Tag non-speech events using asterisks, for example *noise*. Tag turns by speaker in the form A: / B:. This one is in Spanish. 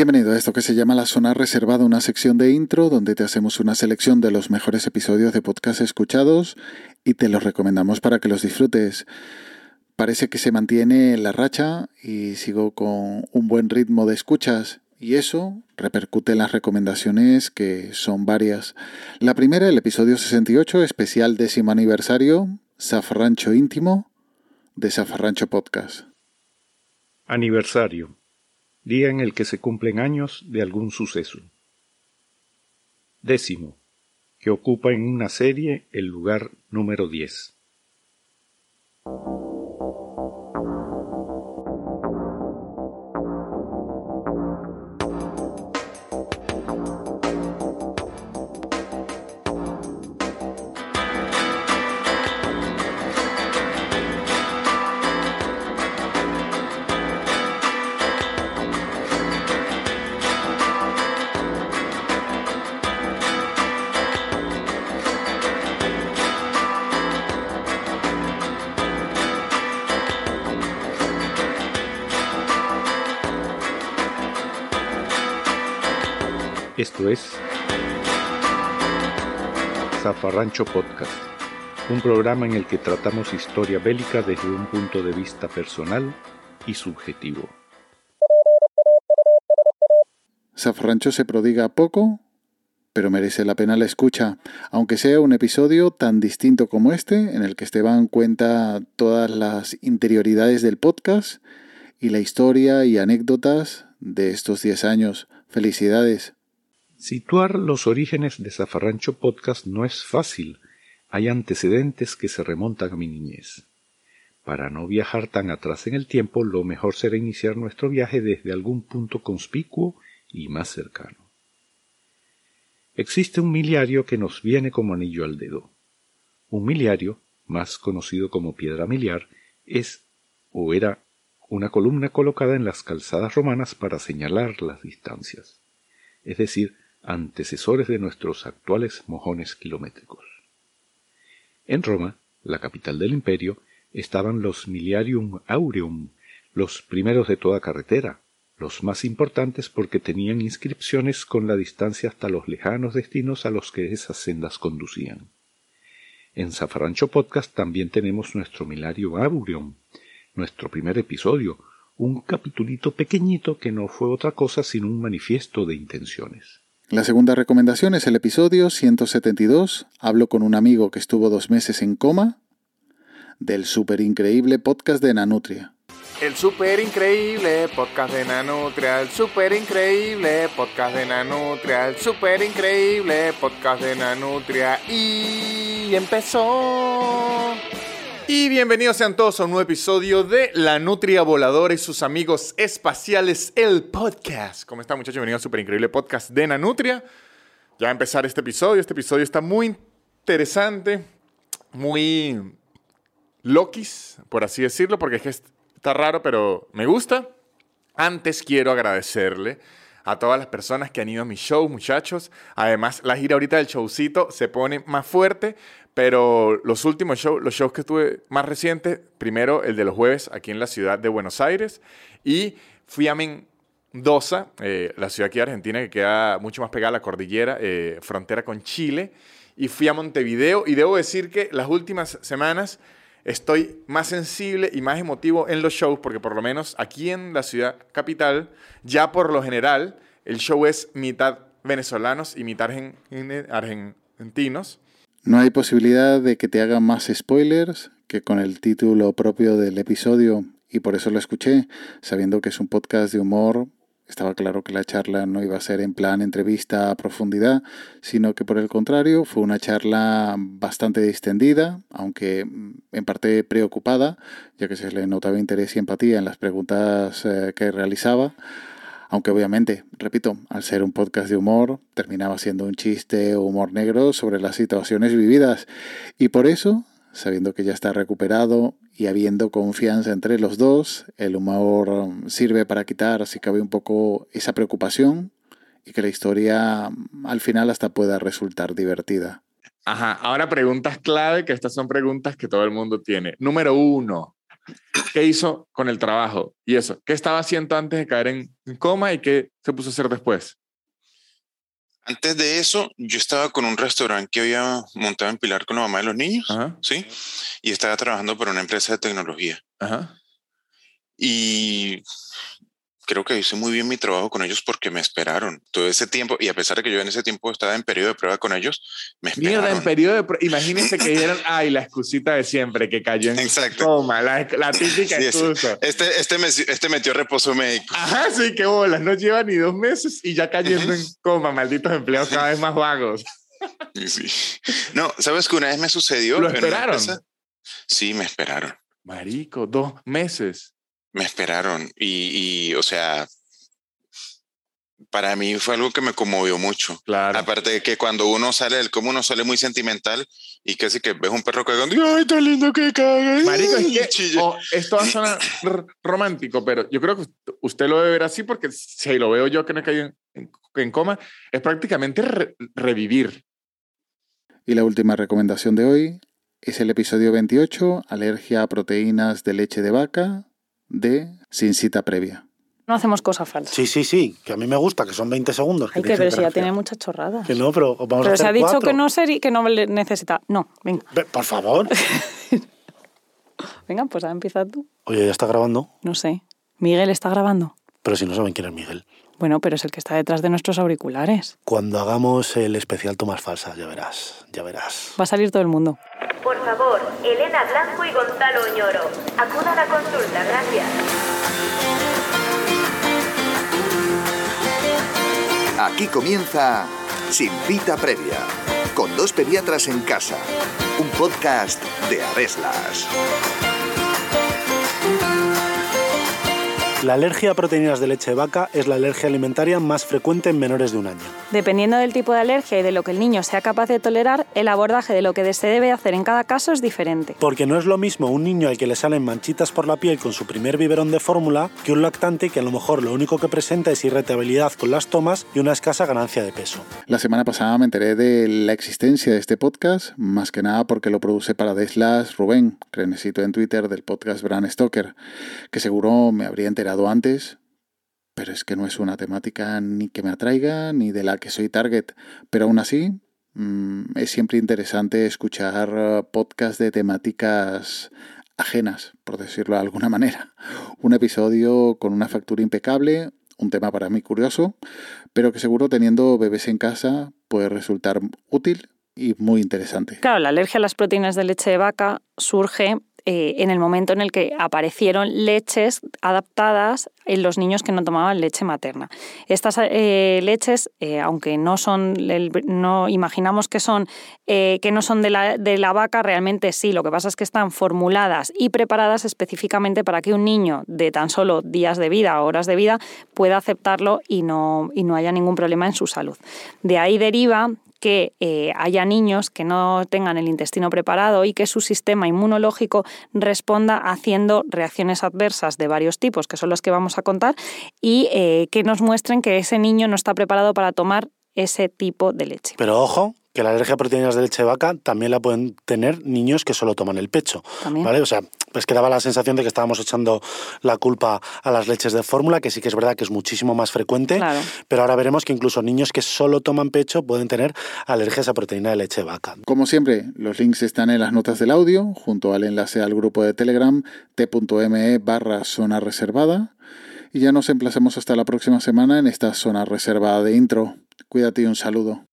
A: Bienvenido a esto que se llama La Zona Reservada, una sección de intro donde te hacemos una selección de los mejores episodios de podcast escuchados y te los recomendamos para que los disfrutes. Parece que se mantiene la racha y sigo con un buen ritmo de escuchas y eso repercute en las recomendaciones que son varias. La primera, el episodio 68, especial décimo aniversario, Zafarrancho íntimo de Zafarrancho Podcast.
B: Aniversario día en el que se cumplen años de algún suceso. Décimo, que ocupa en una serie el lugar número 10. Esto es Zafarrancho Podcast, un programa en el que tratamos historia bélica desde un punto de vista personal y subjetivo.
A: Zafarrancho se prodiga poco, pero merece la pena la escucha, aunque sea un episodio tan distinto como este, en el que Esteban cuenta todas las interioridades del podcast y la historia y anécdotas de estos 10 años. Felicidades.
B: Situar los orígenes de Zafarrancho Podcast no es fácil. Hay antecedentes que se remontan a mi niñez. Para no viajar tan atrás en el tiempo, lo mejor será iniciar nuestro viaje desde algún punto conspicuo y más cercano. Existe un miliario que nos viene como anillo al dedo. Un miliario, más conocido como piedra miliar, es o era una columna colocada en las calzadas romanas para señalar las distancias, es decir, antecesores de nuestros actuales mojones kilométricos. En Roma, la capital del imperio, estaban los Miliarium Aureum, los primeros de toda carretera, los más importantes porque tenían inscripciones con la distancia hasta los lejanos destinos a los que esas sendas conducían. En Zafarrancho Podcast también tenemos nuestro Miliarium Aureum, nuestro primer episodio, un capitulito pequeñito que no fue otra cosa sino un manifiesto de intenciones.
A: La segunda recomendación es el episodio 172. Hablo con un amigo que estuvo dos meses en coma del super increíble podcast de Nanutria.
C: El super increíble podcast de Nanutria, el super increíble podcast de Nanutria, el super increíble podcast de Nanutria y empezó. Y bienvenidos sean todos a un nuevo episodio de La Nutria Voladora y sus amigos espaciales, el podcast. ¿Cómo están muchachos? Bienvenidos a un super increíble podcast de Nanutria. Ya a empezar este episodio. Este episodio está muy interesante, muy lokis, por así decirlo, porque es que está raro, pero me gusta. Antes quiero agradecerle a todas las personas que han ido a mi show, muchachos. Además, la gira ahorita del showcito se pone más fuerte. Pero los últimos shows, los shows que tuve más recientes, primero el de los jueves aquí en la ciudad de Buenos Aires y fui a Mendoza, eh, la ciudad aquí de Argentina que queda mucho más pegada a la cordillera, eh, frontera con Chile, y fui a Montevideo y debo decir que las últimas semanas estoy más sensible y más emotivo en los shows porque por lo menos aquí en la ciudad capital, ya por lo general, el show es mitad venezolanos y mitad argentinos.
A: No hay posibilidad de que te haga más spoilers que con el título propio del episodio y por eso lo escuché, sabiendo que es un podcast de humor. Estaba claro que la charla no iba a ser en plan entrevista a profundidad, sino que por el contrario fue una charla bastante distendida, aunque en parte preocupada, ya que se le notaba interés y empatía en las preguntas eh, que realizaba aunque obviamente, repito, al ser un podcast de humor, terminaba siendo un chiste o humor negro sobre las situaciones vividas. Y por eso, sabiendo que ya está recuperado y habiendo confianza entre los dos, el humor um, sirve para quitar, si cabe, un poco esa preocupación y que la historia um, al final hasta pueda resultar divertida.
C: Ajá, ahora preguntas clave, que estas son preguntas que todo el mundo tiene. Número uno, ¿Qué hizo con el trabajo y eso? ¿Qué estaba haciendo antes de caer en coma y qué se puso a hacer después?
D: Antes de eso, yo estaba con un restaurante que había montado en Pilar con la mamá de los niños,
C: Ajá,
D: ¿sí? Y estaba trabajando para una empresa de tecnología.
C: ajá.
D: Y creo que hice muy bien mi trabajo con ellos porque me esperaron todo ese tiempo. Y a pesar de que yo en ese tiempo estaba en periodo de prueba con ellos, me esperaron.
C: Mierda, en periodo de... prueba- Imagínense que *laughs* dieron, ay, la excusita de siempre, que cayó en
D: Exacto.
C: coma, la, la típica
D: Sí, sí.
C: excusa.
D: Este, este, me- este metió reposo médico.
C: Ajá, sí, qué bolas, no lleva ni dos meses y ya cayendo en coma, malditos empleados cada vez más vagos.
D: Sí. No, ¿sabes que una vez me sucedió?
C: ¿Lo
D: en una
C: esperaron?
D: empresa? Sí, me esperaron.
C: Marico, dos meses.
D: Me esperaron. Y, y, o sea, para mí fue algo que me conmovió mucho.
C: Claro.
D: Aparte de que cuando uno sale del cómo uno sale muy sentimental y casi que ves un perro cagando, y, ay, tan lindo que caga.
C: Marico, es
D: y
C: que
D: chilla".
C: oh, esto va a sonar romántico, pero yo creo que usted lo debe ver así porque si lo veo yo que no he caído en, en- en coma, es prácticamente re- revivir.
A: Y la última recomendación de hoy es el episodio 28, alergia a proteínas de leche de vaca, de Sin cita previa.
E: No hacemos cosas falsas.
F: Sí, sí, sí, que a mí me gusta, que son 20 segundos.
E: Hay
F: que
E: que
F: dice
E: ver si ya tiene muchas chorradas.
F: Que no, pero vamos a
E: Pero
F: hacer
E: se ha dicho
F: cuatro.
E: que no seri- que no necesita. No, venga.
F: Ve, Por favor. *laughs*
E: Venga, pues ahora empieza tú.
F: Oye, ya está grabando,
E: No sé. Miguel está grabando.
F: pero si no saben quién es Miguel.
E: Bueno, pero es el que está detrás de nuestros auriculares.
F: Cuando hagamos el especial tomas falsas, ya verás, ya verás.
E: Va a salir todo el mundo.
G: Por favor, Elena Blanco y Gonzalo Oñoro. Acudan a consulta, gracias.
H: Aquí comienza Sin cita previa, con dos pediatras en casa, un podcast de Areslas.
F: La alergia a proteínas de leche de vaca es la alergia alimentaria más frecuente en menores de un año.
E: Dependiendo del tipo de alergia y de lo que el niño sea capaz de tolerar, el abordaje de lo que se debe hacer en cada caso es diferente.
F: Porque no es lo mismo un niño al que le salen manchitas por la piel con su primer biberón de fórmula que un lactante que a lo mejor lo único que presenta es irritabilidad con las tomas y una escasa ganancia de peso.
A: La semana pasada me enteré de la existencia de este podcast, más que nada porque lo produce para Deslas Rubén, que necesito en Twitter del podcast Bran Stoker, que seguro me habría enterado antes, pero es que no es una temática ni que me atraiga ni de la que soy target. Pero aún así, mm, es siempre interesante escuchar eh, podcasts de temáticas ajenas, por decirlo de alguna *laughs* manera. Un episodio con una factura impecable, un tema para mí curioso, pero que seguro teniendo bebés en casa puede resultar útil y muy interesante.
E: Claro, la alergia a las proteínas de leche de vaca surge eh, en el momento en el que aparecieron leches adaptadas en los niños que no tomaban leche materna. Estas eh, leches, eh, aunque no son, no imaginamos que son, que no son de la, de la vaca, realmente sí. Lo que pasa es que están formuladas y preparadas específicamente para que un niño de tan solo días de vida horas de vida pueda aceptarlo y no, y no haya ningún problema en su salud. De ahí deriva que eh, haya niños que no tengan el intestino preparado y que su sistema inmunológico responda haciendo reacciones adversas de varios tipos, que son los que vamos a contar, y eh, que nos muestren que ese niño no está preparado para tomar ese tipo de leche.
F: Pero ojo, que la alergia a proteínas de leche de vaca también la pueden tener niños que solo toman el pecho.
E: También.
F: ¿Vale? O sea, pues que daba la sensación de que estábamos echando la culpa a las leches de fórmula, que sí que es verdad que es muchísimo más frecuente,
E: Claro.
F: pero ahora veremos que incluso niños que solo toman pecho pueden tener alergias a proteína de leche de vaca.
A: Como siempre, los links están en las notas del audio, junto al enlace al grupo de Telegram t.me barra zona reservada. Y ya nos emplazamos hasta la próxima semana en esta zona reservada de intro. Cuídate y un saludo.